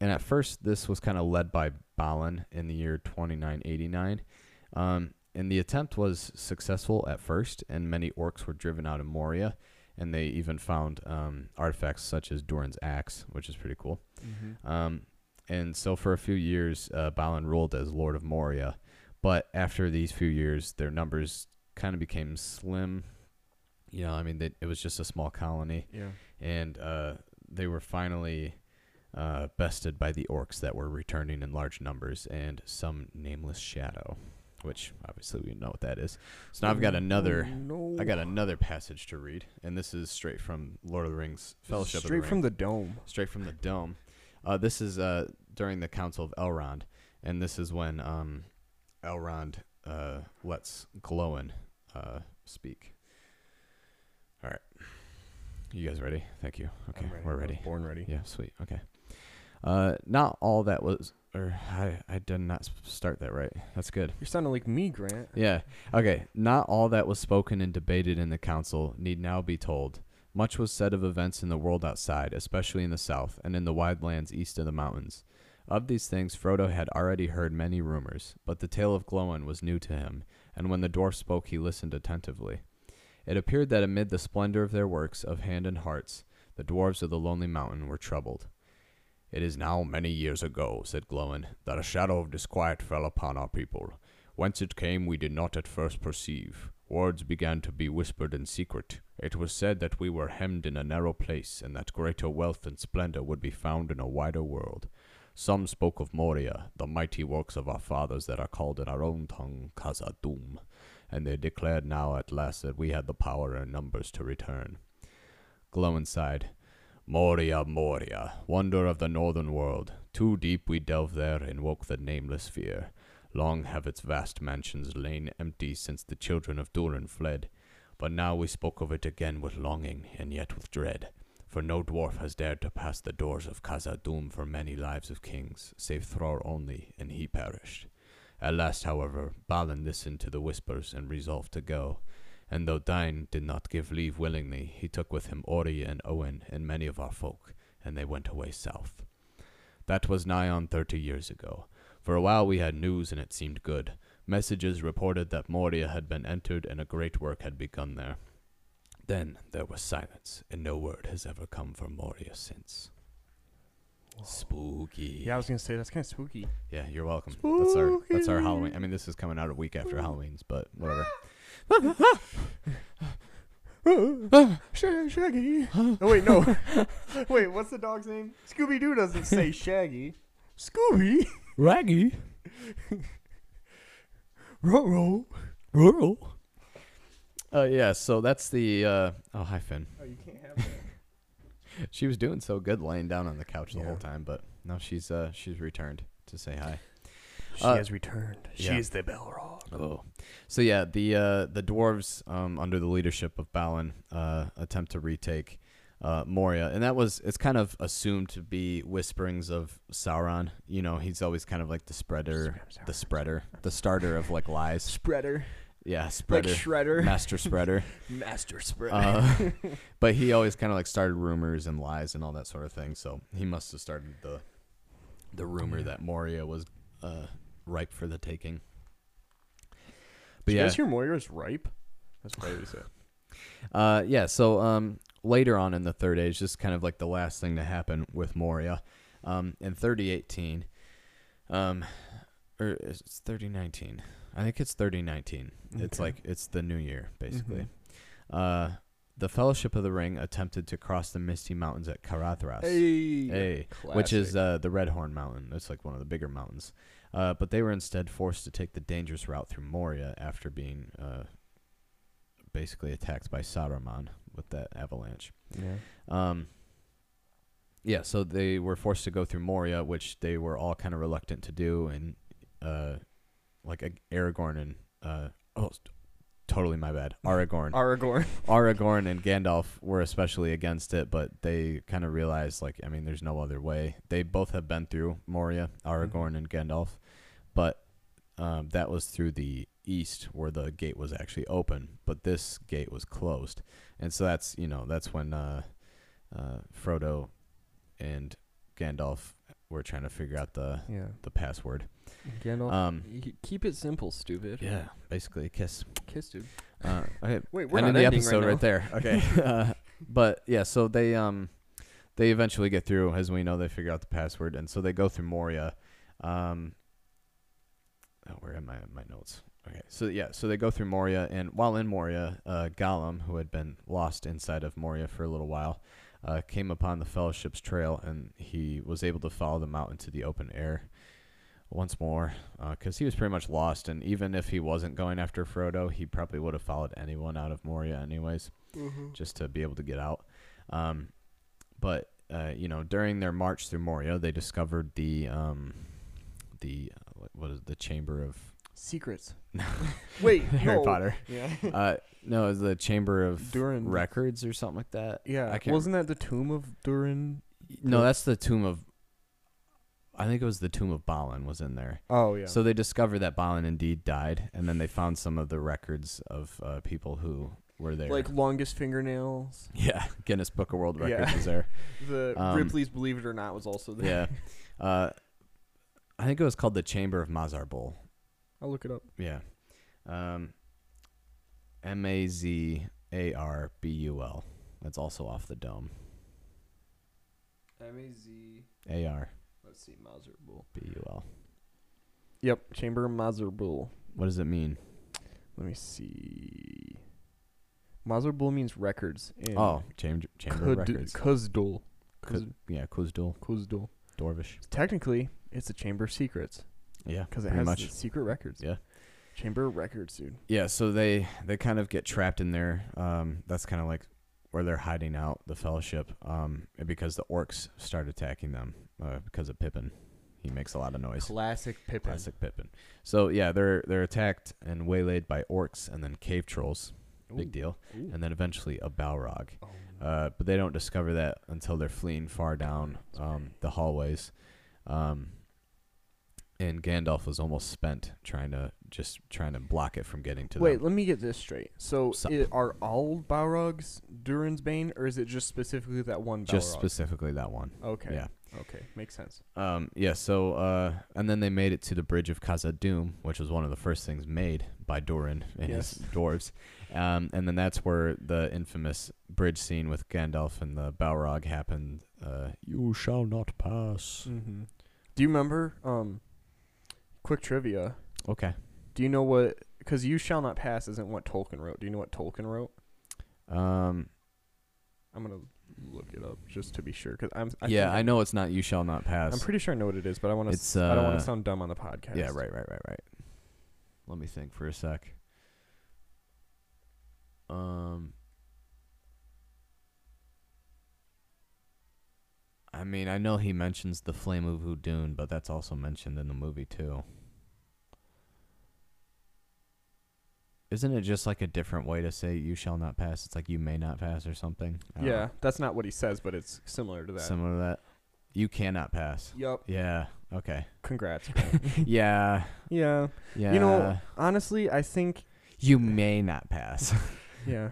and at first, this was kind of led by Balin in the year 2989. Um, and the attempt was successful at first, and many orcs were driven out of Moria. And they even found um, artifacts such as Durin's axe, which is pretty cool. Mhm. Um, and so for a few years, uh, Balin ruled as Lord of Moria. But after these few years, their numbers kind of became slim. You know, I mean, they, it was just a small colony yeah. and uh, they were finally uh, bested by the orcs that were returning in large numbers and some nameless shadow, which obviously we know what that is. So now I've got another. Oh, no. I got another passage to read, and this is straight from Lord of the Rings Fellowship Straight of the from Ring, the dome. straight from the dome. Uh, this is uh, during the Council of Elrond, and this is when um, Elrond uh, lets Glóin uh, speak. All right, you guys ready? Thank you. Okay, I'm we're ready. Born ready. Yeah, sweet. Okay. Uh, not all that was, or I, I did not start that right. That's good. You're sounding like me, Grant. Yeah. Okay. Not all that was spoken and debated in the council need now be told. Much was said of events in the world outside, especially in the south, and in the wide lands east of the mountains. Of these things Frodo had already heard many rumors, but the tale of Glóin was new to him, and when the dwarf spoke he listened attentively. It appeared that amid the splendor of their works of hand and hearts, the dwarves of the Lonely Mountain were troubled. It is now many years ago, said Glóin, that a shadow of disquiet fell upon our people. Whence it came we did not at first perceive. Words began to be whispered in secret. It was said that we were hemmed in a narrow place, and that greater wealth and splendor would be found in a wider world. Some spoke of Moria, the mighty works of our fathers that are called in our own tongue Khazad-dûm, and they declared now at last that we had the power and numbers to return. Glóin sighed. Moria, Moria, wonder of the northern world. Too deep we delve there and woke the nameless fear. Long have its vast mansions lain empty since the children of Durin fled. But now we spoke of it again with longing, and yet with dread. For no dwarf has dared to pass the doors of Khazad-dûm for many lives of kings, save Thror only, and he perished. At last, however, Balin listened to the whispers and resolved to go. And though Dain did not give leave willingly, he took with him Ori and Óin and many of our folk, and they went away south. That was nigh on thirty years ago. For a while we had news, and it seemed good. Messages reported that Moria had been entered and a great work had begun there. Then there was silence, and no word has ever come from Moria since. Spooky. Yeah, I was gonna say that's kind of spooky. Yeah, you're welcome. That's our that's our Halloween. I mean, this is coming out a week after Halloween's, but whatever. Sh- Shaggy. oh wait, no. wait, what's the dog's name? Scooby Doo doesn't say Shaggy. Scooby. Raggy. Roro. Rural. Uh, yeah. So that's the. Uh, oh, hi Finn. Oh, you can't have that. She was doing so good laying down on the couch the Yeah. whole time, but now she's uh she's returned to say hi. She Uh, has returned. She yeah. is the Balrog. Oh, so yeah, the uh, the dwarves um, under the leadership of Balin uh, attempt to retake uh, Moria, and that was it's kind of assumed to be whisperings of Sauron. You know, he's always kind of like the spreader, the spreader, the starter of like lies. Spreader. Yeah, Like spreader, Shredder. master spreader. Master Spreader. Uh, but he always kind of like started rumors and lies and all that sort of thing. So he must have started the the rumor Yeah. that Moria was uh, ripe for the taking. Did But you yeah, guys hear Moira's ripe? That's probably what he said. uh, yeah. So um, later on in the Third Age, is kind of like the last thing to happen with Moria. Um, in 3018, um, or it's 3019. I think it's 3019. It's like it's the new year basically. Mhm. Uh, the Fellowship of the Ring attempted to cross the Misty Mountains at Caradhras. Hey. Hey, which is uh, the Red Horn Mountain. It's like one of the bigger mountains. Uh, but they were instead forced to take the dangerous route through Moria after being uh, basically attacked by Saruman with that avalanche. yeah. Um, yeah, so they were forced to go through Moria, which they were all kind of reluctant to do, and uh, like Aragorn and uh, oh, totally my bad, Aragorn. Aragorn. Aragorn and Gandalf were especially against it, but they kind of realized, like, I mean, there's no other way. They both have been through Moria, Aragorn and Gandalf, but um, that was through the east where the gate was actually open, but this gate was closed, and so that's you know that's when uh, uh, Frodo and Gandalf were trying to figure out the Yeah. the password. Gandalf. Um, keep it simple, stupid. yeah, basically kiss. Kiss, dude. Uh, okay, Wait, we're ending the episode right, right, there. Okay. uh, but yeah, so they um they eventually get through. As we know, they figure out the password, and so they go through Moria. Um, oh, where am I? My notes. Okay, so yeah, so they go through Moria, and while in Moria, uh, Gollum, who had been lost inside of Moria for a little while, uh, came upon the Fellowship's trail, and he was able to follow them out into the open air once more, because he was pretty much lost. And even if he wasn't going after Frodo, he probably would have followed anyone out of Moria, anyways, just to be able to get out. Um, but uh, you know, during their march through Moria, they discovered the um, the uh, what- is it, the Chamber of Secrets. Wait, Harry no. Potter? Yeah. Uh, no, it's the Chamber of Durin. Records or something like that. yeah. I can't Wasn't that the tomb of Durin? No, that's the tomb of. I think it was the tomb of Balin was in there. Oh yeah. So they discovered that Balin indeed died, and then they found some of the records of uh, people who were there. Like longest fingernails. yeah, Guinness Book of World Records Yeah. was there. The Um, Ripley's Believe It or Not was also there. Yeah. Uh, I think it was called the Chamber of Mazarbul. I'll look it up. Yeah. Um, M A Z A R B U L. That's also off the dome. M A Z. A R Let's see, Mazarbul. B U L. Yep, Chamber of What does it mean? Let me see. Mazarbul means records. In Oh, chamber chamber of Kud- records. Khuzdul. Kuz, Kuz- yeah, Khuzdul, Khuzdul. Dorvish. Technically, it's a Chamber of Secrets Yeah, because it has much. secret records. Yeah. Chamber of Records, dude. Yeah, so they they kind of get trapped in there. Um, that's kind of like where they're hiding out the Fellowship. Um, because the orcs start attacking them uh, because of Pippin. He makes a lot of noise. Classic Pippin. Classic Pippin. So yeah, they're they're attacked and waylaid by orcs and then cave trolls. Big deal. ooh. And then eventually a Balrog. Oh, Uh, but they don't discover that until they're fleeing far down um, the hallways. Um, and Gandalf was almost spent trying to just trying to block it from getting to Wait, them. let me get this straight. So, Sup. i are all Balrogs Durin's Bane, or is it just specifically that one Balrog? Just specifically that one. Okay. Yeah. Okay, makes sense. Um, yeah, so uh, and then they made it to the bridge of Khazad-dûm, which was one of the first things made by Durin and Yes. his dwarves. Um, and then that's where the infamous bridge scene with Gandalf and the Balrog happened. Uh, you shall not pass. Mm-hmm. Do you remember? Um, quick trivia. Okay. Do you know what? Because "You Shall Not Pass" isn't what Tolkien wrote. Do you know what Tolkien wrote? Um, I'm gonna look it up just to be sure. Because I'm. I yeah, I know it's not you shall not pass. I'm pretty sure I know what it is, but I want to. It's, I don't want uh, to sound dumb on the podcast. Yeah, right, right, right, right. Let me think for a sec. Um, I mean, I know he mentions the flame of Udûn, but that's also mentioned in the movie too. Isn't it just like a different way to say "you shall not pass"? It's like "you may not pass" or something. Yeah, know. that's not what he says, but it's similar to that. similar to that. You cannot pass. Yup. Yeah. Okay. Congrats. Yeah. yeah. Yeah. You know, honestly, I think. you may not pass. Yeah.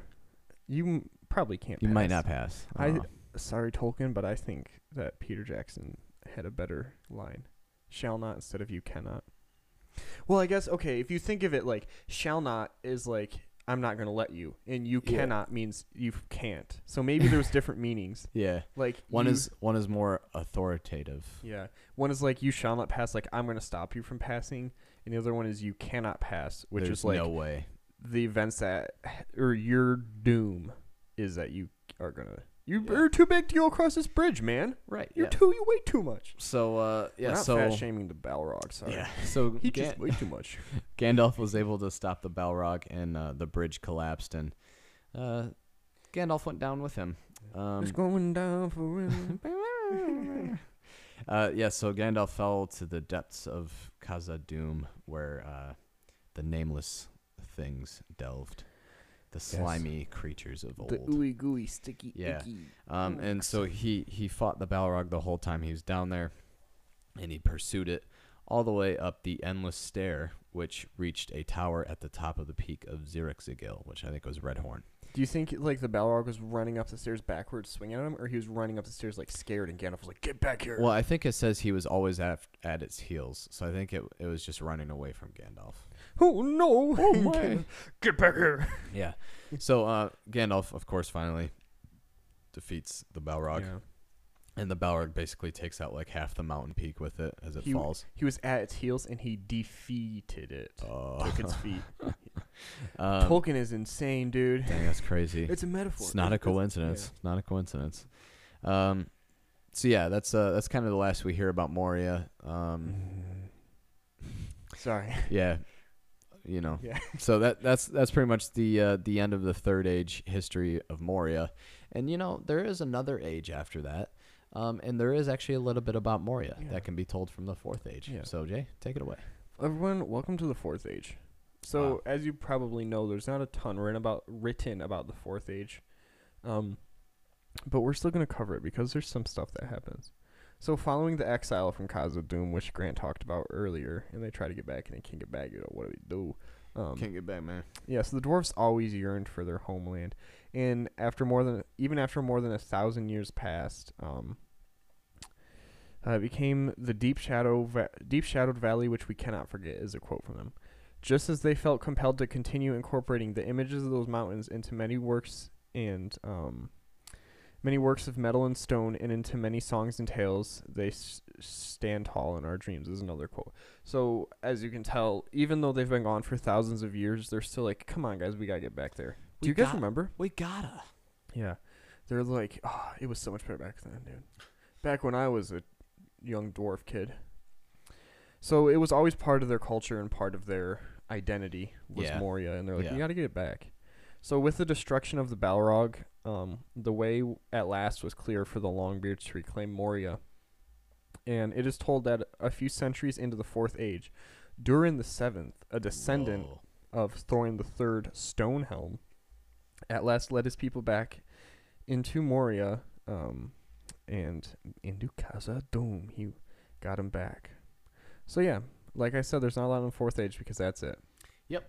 You m- probably can't. You might pass. not pass. I- Sorry, Tolkien, but I think that Peter Jackson had a better line. Shall not instead of you cannot. Well, I guess okay. If you think of it like shall not is like I'm not gonna let you, and you Yeah. cannot means you can't. So maybe there's different meanings. yeah. Like One you- is one is more authoritative. yeah. One is like you shall not pass. Like I'm gonna stop you from passing, and the other one is you cannot pass, which There's is like no way. the events that or your doom is that you are gonna. You Yeah. are too big to go across this bridge, man. Right. You're too. You weigh too much. So uh We're yeah, not so fat shaming the Balrog. Sorry. yeah. So He Gan- just way too much. Gandalf was able to stop the Balrog and uh, the bridge collapsed and uh Gandalf went down with him. Um it's going down for him. uh, yeah, so Gandalf fell to the depths of Khazad-dûm, where uh, the nameless things delved, the slimy creatures of old. the ooey gooey sticky Yeah. icky. Um, and so he he fought the Balrog the whole time he was down there, and he pursued it all the way up the endless stair, which reached a tower at the top of the peak of Zirakzigil, which I think was Redhorn. Do you think like the Balrog was running up the stairs backwards, swinging at him, or he was running up the stairs like scared, and Gandalf was like, "Get back here!" Well, I think it says he was always at at its heels, so I think it it was just running away from Gandalf. Oh no! Oh, my. Get back here! Yeah. So uh, Gandalf, of course, finally defeats the Balrog, Yeah. and the Balrog basically takes out like half the mountain peak with it as it He- falls. He was at its heels, and he defeated it. Oh. Took its feet. Um, Tolkien is insane, dude. dang, that's crazy. It's a metaphor. It's not a It's- it's- coincidence. It's not a coincidence. Um, so yeah, that's uh, that's kind of the last we hear about Moria. Um, Sorry. yeah, you know. Yeah. So that that's that's pretty much the uh, the end of the third age history of Moria, and you know there is another age after that, um, and there is actually a little bit about Moria Yeah. that can be told from the fourth age. Yeah. So Jay, take it away. Everyone, welcome to the fourth age. So, Wow. as you probably know, there's not a ton written about written about the fourth age, um, but we're still gonna cover it because there's some stuff that happens. So, following the exile from Khazad-dûm, which Grant talked about earlier, and they try to get back and they can't get back. You know what do they do? Um, Can't get back, man. yeah, so the dwarves always yearned for their homeland, and after more than even after more than a thousand years passed, um, uh, it became the deep shadow, va- deep shadowed valley, which we cannot forget, is a quote from them. Just as they felt compelled to continue incorporating the images of those mountains into many works and um, many works of metal and stone, and into many songs and tales, they s- stand tall in our dreams. Is another quote. So as you can tell, even though they've been gone for thousands of years, they're still like, "Come on, guys, we gotta get back there." Do We you guys got- remember? We gotta. Yeah, they're like, "Oh, it was so much better back then, dude." Back when I was a young dwarf kid. So it was always part of their culture and part of their identity was Yeah. Moria, and they're like, Yeah. "You gotta get it back." So with the destruction of the Balrog, um, the way at last was clear for the Longbeards to reclaim Moria. And it is told that a few centuries into the Fourth Age, Durin the Seventh, a descendant Whoa. of Thorin the Third Stonehelm, at last led his people back into Moria, um, and into Khazad-dûm. He got him back. So yeah, like I said, there's not a lot in the Fourth Age because that's it. Yep.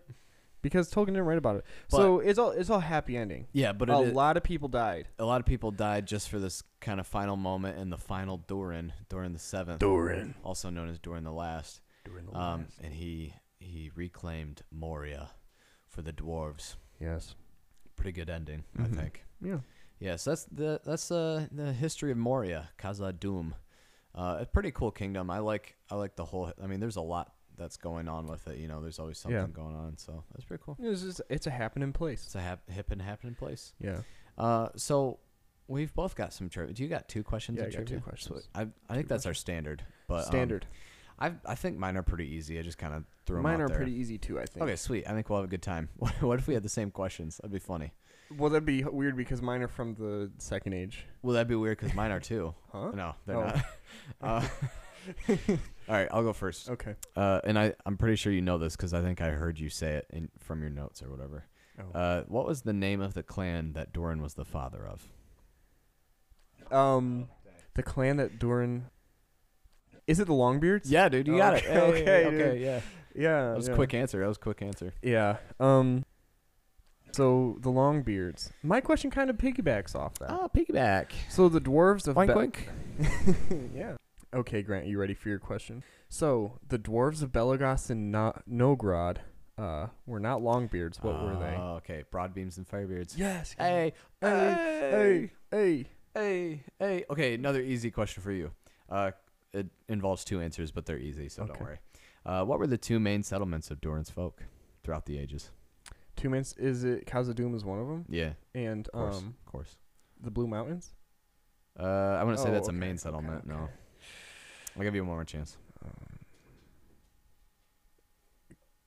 Because Tolkien didn't write about it, so it's all it's all happy ending. Yeah, but a it, lot of people died. a lot of people died just for this kind of final moment and the final Durin, Durin the Seventh, Durin. also known as Durin the Last. During the Um, last. and he he reclaimed Moria for the dwarves. yes. Pretty good ending, Mhm. I think. Yeah. Yes, that's the that's uh the history of Moria, Khazad Dûm. Uh, a pretty cool kingdom. I like I like the whole. I mean, there's a lot that's going on with it. You know, there's always something Yeah. going on. So that's pretty cool. It's just it's a happening place. It's a hap- hip and happening place. Yeah. Uh, so we've both got some trivia. Do you got two questions? Yeah, in I got two trivia? questions. So I I think that's our standard. But um, Standard. I I think mine are pretty easy. I just kind of threw 'em Mine out are there. pretty easy too. I think. Okay, sweet. I think we'll have a good time. What, what if we had the same questions? That'd be funny. Well, that'd be weird because mine are from the second age. Well, that'd be weird because mine are too. Huh? No, they're Oh. not. Uh, all right, I'll go first. Okay. Uh, and I, I'm pretty sure you know this because I think I heard you say it in, from your notes or whatever. Oh. Uh, what was the name of the clan that Doran was the father of? um, the clan that Durin. Is it the Longbeards? Yeah, dude, you got it. Okay, Hey, okay, okay, yeah. Yeah. That was a quick answer. That was a quick answer. Yeah. Um. So the Longbeards. My question kind of piggybacks off that. Oh, piggyback. So the dwarves of Wink, Be- wink. yeah. Okay, Grant, you ready for your question? So the dwarves of Belagos and no- Nogrod, uh, were not Longbeards. What were they? Oh, okay. Broadbeams and firebeards. Yes. Hey, Hey. Hey. Hey. hey, hey. Okay, another easy question for you. Uh, it involves two answers, but they're easy, so don't Okay. worry. Uh, what were the two main settlements of Doran's folk throughout the ages? Two minutes. Is it Khazad-dûm is one of them, Yeah, and of course, um of course. the Blue Mountains. Uh, I wouldn't say Oh, that's a okay, main okay, settlement. okay. I'll give you one more chance. Um,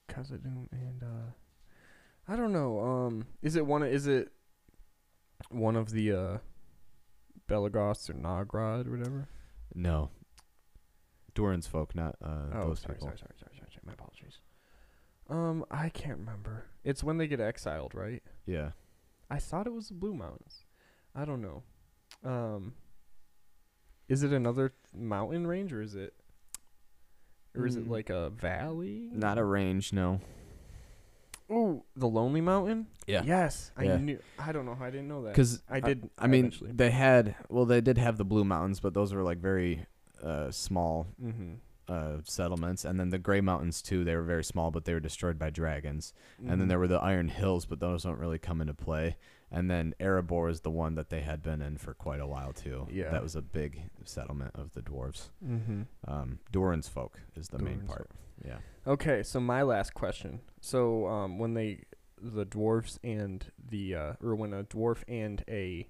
Khazad-dûm and uh, I don't know. Um, is it one? Is it one of the uh, Belagos or Nogrod or whatever? No, Doran's folk, not uh, oh, those sorry, people. sorry, sorry, sorry, sorry, sorry. My apologies. Um, I can't remember. It's when they get exiled, right? Yeah, I thought it was the Blue Mountains. I don't know. Um, is it another mountain range or is it, or is it Mm. like a valley? not a range. No. Oh, the Lonely Mountain. Yeah. Yes, I Yeah. knew. I don't know how I didn't know that. Because I did. I mean, eventually. they had well, they did have the Blue Mountains, but those were like very uh, small Mm-hmm. uh, settlements, and then the Gray Mountains too. They were very small, but they were destroyed by dragons. And Mm-hmm. then there were the Iron Hills, but those don't really come into play. And then Erebor is the one that they had been in for quite a while too. Yeah. that was a big settlement of the dwarves. Mm-hmm. Um, Doran's folk is the main part. Yeah. Okay, so my last question. So, um, when they, the dwarves and the, uh, or when a dwarf and a,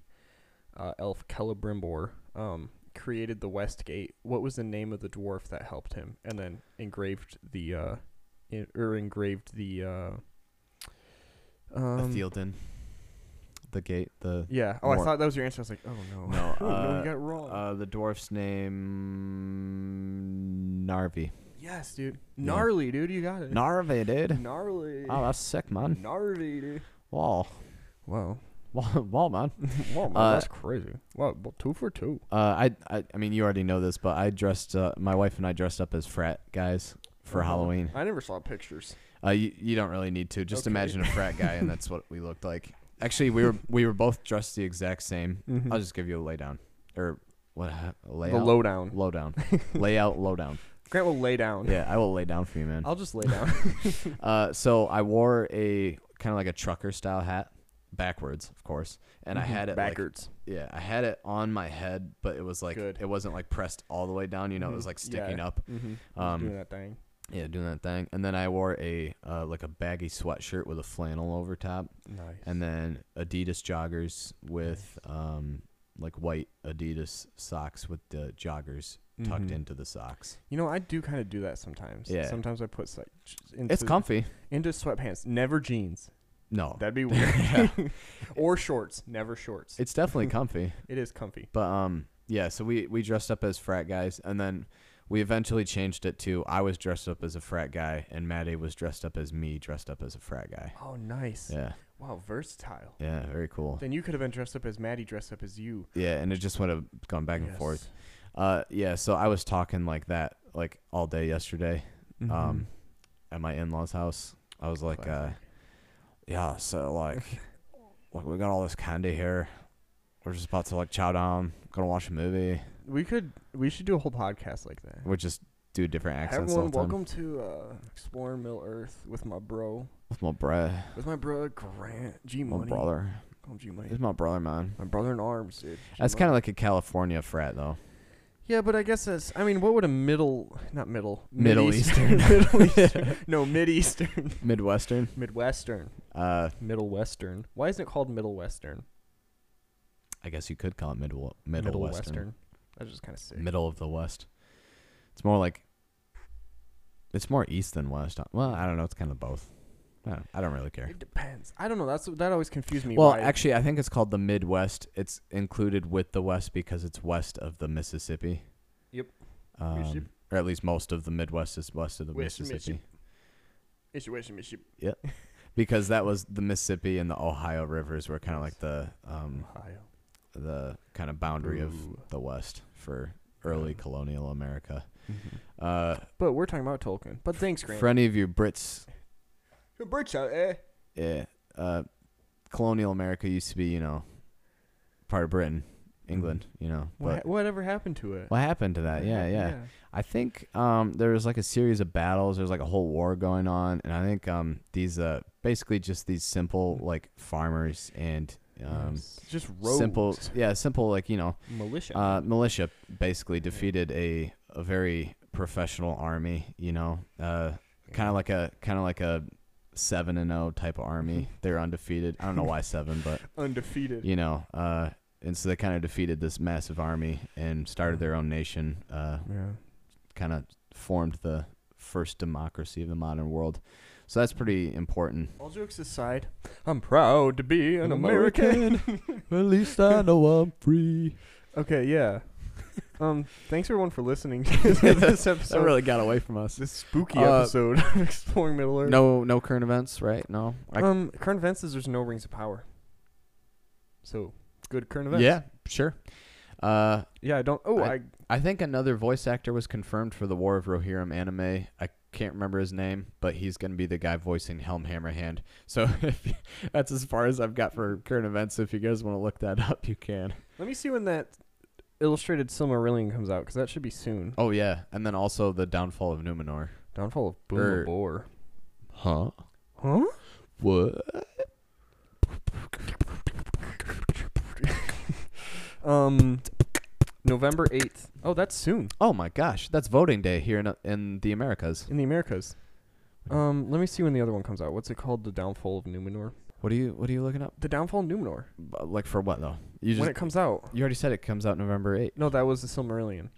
uh, elf Celebrimbor, um, created the West Gate, what was the name of the dwarf that helped him? And then engraved the, uh, in, or engraved the, uh, um, ithildin, the gate, the Yeah. Oh, I thought that was your answer. I was like, oh no. No, oh, no, uh, you got it wrong. uh, the dwarf's name Narvi. yes, dude. Gnarly, dude. You got it. Narvi, dude. Gnarly. Oh, that's sick, man. Gnarly, dude. Wow, Wow. wow, wow man. wow, man, Uh, that's crazy. Wow, well, two for two. Uh, I, I, I mean, you already know this, but I dressed. Uh, my wife and I dressed up as frat guys for Uh-huh. Halloween. I never saw pictures. Uh, you, you don't really need to. Just Okay. imagine a frat guy, and that's what we looked like. Actually, we were we were both dressed the exact same. Mhm. I'll just give you a laydown, or what? a the Layout. lowdown. Lowdown. Layout. Lowdown. Grant will lay down. Yeah, I will lay down for you, man. I'll just lay down. Uh, so I wore a kind of like a trucker style hat, backwards, of course, and I Mhm. had it like, backwards. yeah, I had it on my head, but it was like Good. it wasn't like pressed all the way down. You know, it was like sticking Yeah. up. mm-hmm. Um, doing that thing. Yeah, doing that thing. And then I wore a uh, like a baggy sweatshirt with a flannel over top, Nice. and then Adidas joggers with um like white Adidas socks with the joggers tucked Mhm. into the socks. You know, I do kind of do that sometimes. Yeah. Sometimes I put like into, It's comfy. into sweatpants. Never jeans. No, That'd be weird. or shorts. Never shorts. it's definitely comfy. it is comfy. But um, yeah. So we we dressed up as frat guys, and then we eventually changed it to I was dressed up as a frat guy, and Maddie was dressed up as me, dressed up as a frat guy. Oh, nice. Yeah, Wow, versatile. yeah, very cool. Then you could have been dressed up as Maddie, dressed up as you. Yeah, and it just would have gone back and Yes. forth. Uh, yeah. So I was talking like that like all day yesterday. Mm-hmm. Um, at my in-laws' house, I was like, uh, Classic. yeah. So like, like we got all this candy here. We're just about to like chow down, gonna watch a movie. we could. We should do a whole podcast like that. We just do different accents Everyone, all the time. welcome to uh, Exploring Middle Earth with my bro, With my bro, with my brother Grant G Money. my brother. Call him G Money. He's my brother, man. My brother in arms, dude. That's kind of like a California frat, though. Yeah, but I guess that's. I mean, what would a middle, not middle, Middle Mid-Eastern- Eastern. Middle Eastern, no, Mid Eastern, Midwestern. Midwestern, Uh, Middle Western. Why isn't it called Middle Western? I guess you could call it middle middle, western. That's just kind of sick. middle of the west. It's more like it's more east than west. Well, I don't know. It's kind of both. I don't, I don't really care. It depends. I don't know. That's that always confused me. Well, why- actually, I think it's called the Midwest. It's included with the West because it's west of the Mississippi. Yep. Um, Mississippi. or at least most of the Midwest is west of the West Mississippi. It's West Mississippi. Yep. Because that was the Mississippi and the Ohio rivers were kind of like the um, Ohio. The kind of boundary of the West for early Yeah. colonial America. Mhm. Uh, But we're talking about Tolkien. But thanks, Grant. for any of you Brits The Brits out there. yeah, uh, colonial America used to be, you know, part of Britain, England, you know. What, But ha- whatever happened to it? what happened to that? Yeah, yeah. I think um, there was like a series of battles. There was like a whole war going on, and I think um, these uh, basically just these simple like farmers and um, Yes. just rogues. simple, yeah, simple like you know militia. uh, militia basically defeated a a very professional army. You know, uh, kind of like a kind of like a seven and zero type of army. They're undefeated. I don't know why seven, but undefeated. you know, uh, and so they kind of defeated this massive army and started their own nation. Uh, Yeah. kind of formed the first democracy of the modern world. So that's pretty important. All jokes aside, I'm proud to be an An American. At least I know I'm free. okay, yeah. Um, thanks everyone for listening to this That episode. really got away from us. this spooky Uh, episode of Exploring Middle Earth. No, no current events, right? No. I, um, current events is there's no rings of power. So good current events. yeah, sure. Uh, Yeah, I don't. Oh, I- I. I think another voice actor was confirmed for the War of Rohirrim anime. I can't remember his name, but he's going to be the guy voicing Helm Hammerhand. So if that's as far as I've got for current events. If you guys want to look that up, you can. Let me see when that illustrated Silmarillion comes out because that should be soon. Oh yeah, and then also the downfall of Numenor. Downfall of Boom Er, Huh? Huh? What? Um, November eighth. Oh, that's soon Oh my gosh, that's voting day here in in the Americas. in the Americas. Um, let me see when the other one comes out. What's it called? The Downfall of Numenor. What are you What are you looking up? The Downfall of Numenor. B- Like for what though? You just when it comes out. you already said it comes out November eighth. No, that was the Silmarillion.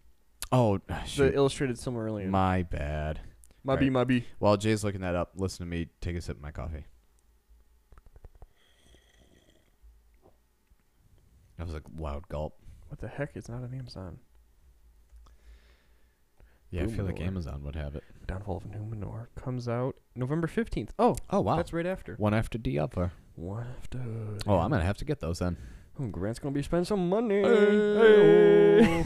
Oh The shoot, illustrated Silmarillion. my bad. Mubby, right. mubby. While Jay's looking that up, listen to me take a sip of my coffee. That was a loud gulp. What the heck? It's not on Amazon. Yeah, I feel like Numenor. Amazon would have it. Downfall of Numenor comes out November fifteenth. Oh, Oh wow, that's right after. one after the other. One after. Oh, I'm gonna have to get those then. Oh, Grant's gonna be spending some money. Hey.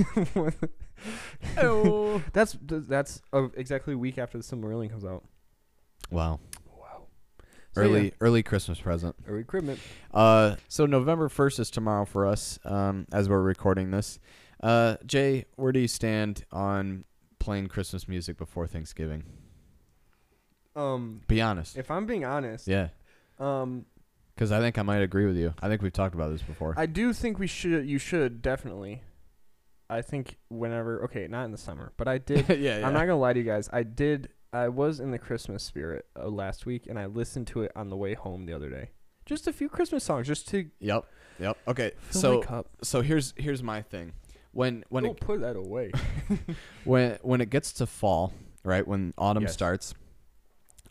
That's that's uh, exactly a week after the Silmarillion comes out. Wow. Wow. So, yeah, Early early Christmas present. early equipment. Uh, so November first is tomorrow for us. Um, as we're recording this. Uh, Jay, where do you stand on playing Christmas music before Thanksgiving? Um, Be honest. if I'm being honest, Yeah, um, because I think I might agree with you. I think we've talked about this before. I do think we should. You should definitely. I think whenever. Okay, not in the summer, but I did. yeah, yeah. I'm not gonna lie to you guys. I did. I was in the Christmas spirit uh, last week, and I listened to it on the way home the other day. Just a few Christmas songs, just to Yep. Yep. Okay. fill so my cup. so here's here's my thing. When when Don't it put that away. when when it gets to fall, right? When autumn Yes. starts,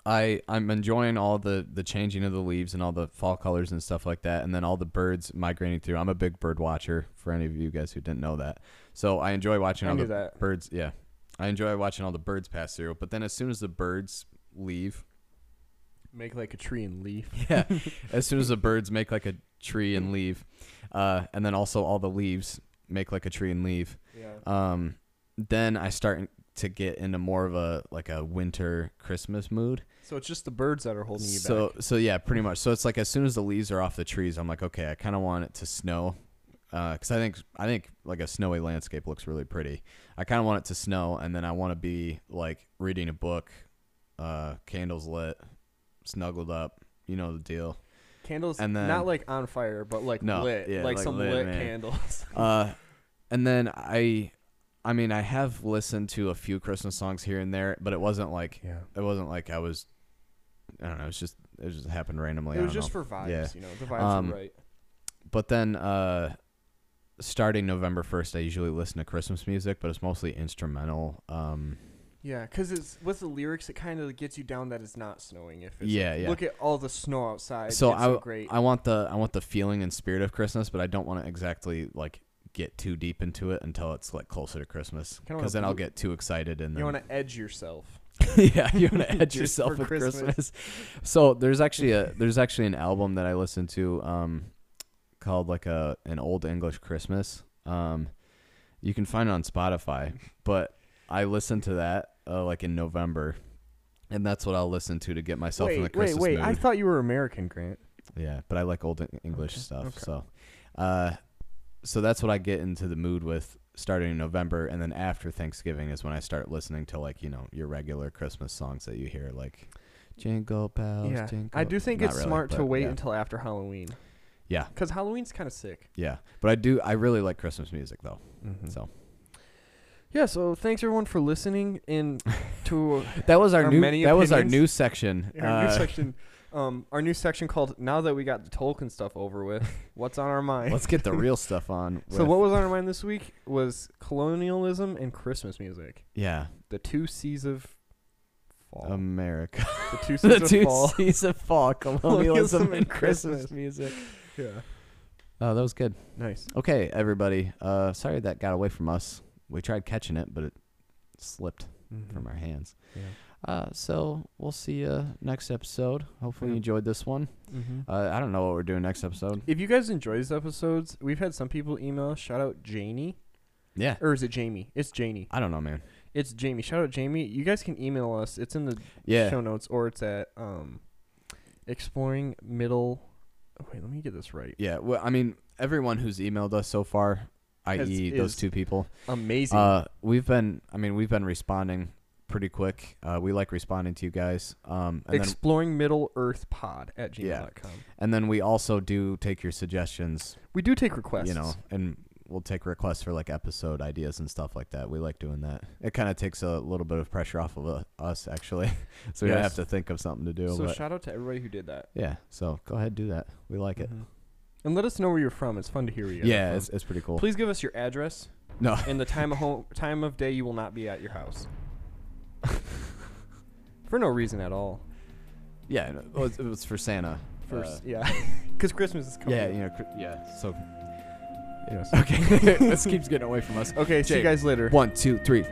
I I'm enjoying all the the changing of the leaves and all the fall colors and stuff like that, and then all the birds migrating through. I'm a big bird watcher. For any of you guys who didn't know that, so I enjoy watching I all knew the that. birds. Yeah, I enjoy watching all the birds pass through. But then as soon as the birds leave, Make like a tree and leaf. yeah, as soon as the birds make like a tree and leave, uh, and then also all the leaves make like a tree and leave Yeah. um, then I start to get into more of a like a winter Christmas mood. So it's just the birds that are holding you So back. so so yeah, pretty much. So it's like as soon as the leaves are off the trees, I'm like, okay, I kind of want it to snow, because I think I think like a snowy landscape looks really pretty. I kind of want it to snow, and then I want to be like reading a book, uh, candles lit, snuggled up. You know the deal. Candles, and then- not like on fire, but like No, lit, yeah, like, like some lit, lit, candles. Uh, and then I, I mean, I have listened to a few Christmas songs here and there, but it wasn't like yeah. it wasn't like I was. I don't know. It's just it just happened randomly. It was just know. for vibes, Yeah. you know. The vibes Um, were right. But then, uh, starting November first, I usually listen to Christmas music, but it's mostly instrumental. Um, Yeah, because it's with the lyrics, it kind of gets you down that it's not snowing. If it's Yeah, like, yeah. look at all the snow outside. So it's so I- great. I want the I want the feeling and spirit of Christmas, but I don't want to exactly like get too deep into it until it's like closer to Christmas, because then I'll get too excited and you want to edge yourself. yeah, you want to edge yourself for with Christmas. Christmas. So there's actually a there's actually an album that I listened to um called like a an old English Christmas. Um you can find it on Spotify, but I listened to that uh, like in November. And that's what I'll listen to to get myself in the wait, wait, wait! mood. I thought you were American, Grant. yeah, but I like old English Okay, stuff. okay. So uh so that's what I get into the mood with starting in November and then after Thanksgiving is when I start listening to like, you know, your regular Christmas songs that you hear like Jingle bells, yeah, jingle. I do think Not it's really, smart to wait yeah. until after Halloween, Yeah, because Halloween's kind of sick. yeah. But I do I really like Christmas music though. Mm-hmm. So Yeah, so thanks everyone for listening in to that was our, Our new that was our new section. our new Uh, section. Um, our new section called "Now that we got the Tolkien stuff over with, what's on our mind?" let's get the real stuff on. so what was on our mind this week was colonialism and Christmas music, Yeah, the two C's of fall. America. the two C's the of two fall. C's of fall, colonialism Colonialism and and Christmas Christmas. music. Yeah, Oh, that was good. nice. Okay, everybody. Uh, sorry that got away from us. We tried catching it, but it slipped from our hands. Yeah. Uh, so we'll see you next episode. Hopefully you enjoyed this one. Mm-hmm. Uh, I don't know what we're doing next episode. If you guys enjoy these episodes, we've had some people email. Shout out Janie, Yeah. or is it Jamie? It's Janie. I don't know, man. It's Jamie. Shout out Jamie. You guys can email us. It's in the Yeah. show notes, or it's at um, exploring middle. Wait, let me get this right. Yeah. Well, I mean, everyone who's emailed us so far, i.e., those two people, Amazing. uh, we've been. I mean, we've been responding pretty quick. Uh, we like responding to you guys. Um, and then exploring middle earth pod at Yeah. gmail.com. and then we also do take your suggestions. We do take requests. You know, and we'll take requests for like episode ideas and stuff like that. We like doing that. It kind of takes a little bit of pressure off of uh, us actually, so we don't have to think of something to do. so but shout out to everybody who did that. yeah, so go ahead do that. We like it. Mhm. And let us know where you're from. It's fun to hear where you're Yeah, from. it's, it's pretty cool. Please give us your address No, and the time of home, time of day you will not be at your house. For no reason at all. yeah, no, it was, it was for Santa. First, Uh, yeah, because Christmas is coming. yeah, you know, cr- yeah. So Yes. okay, this keeps getting away from us. Okay. See you guys later. One, two, three.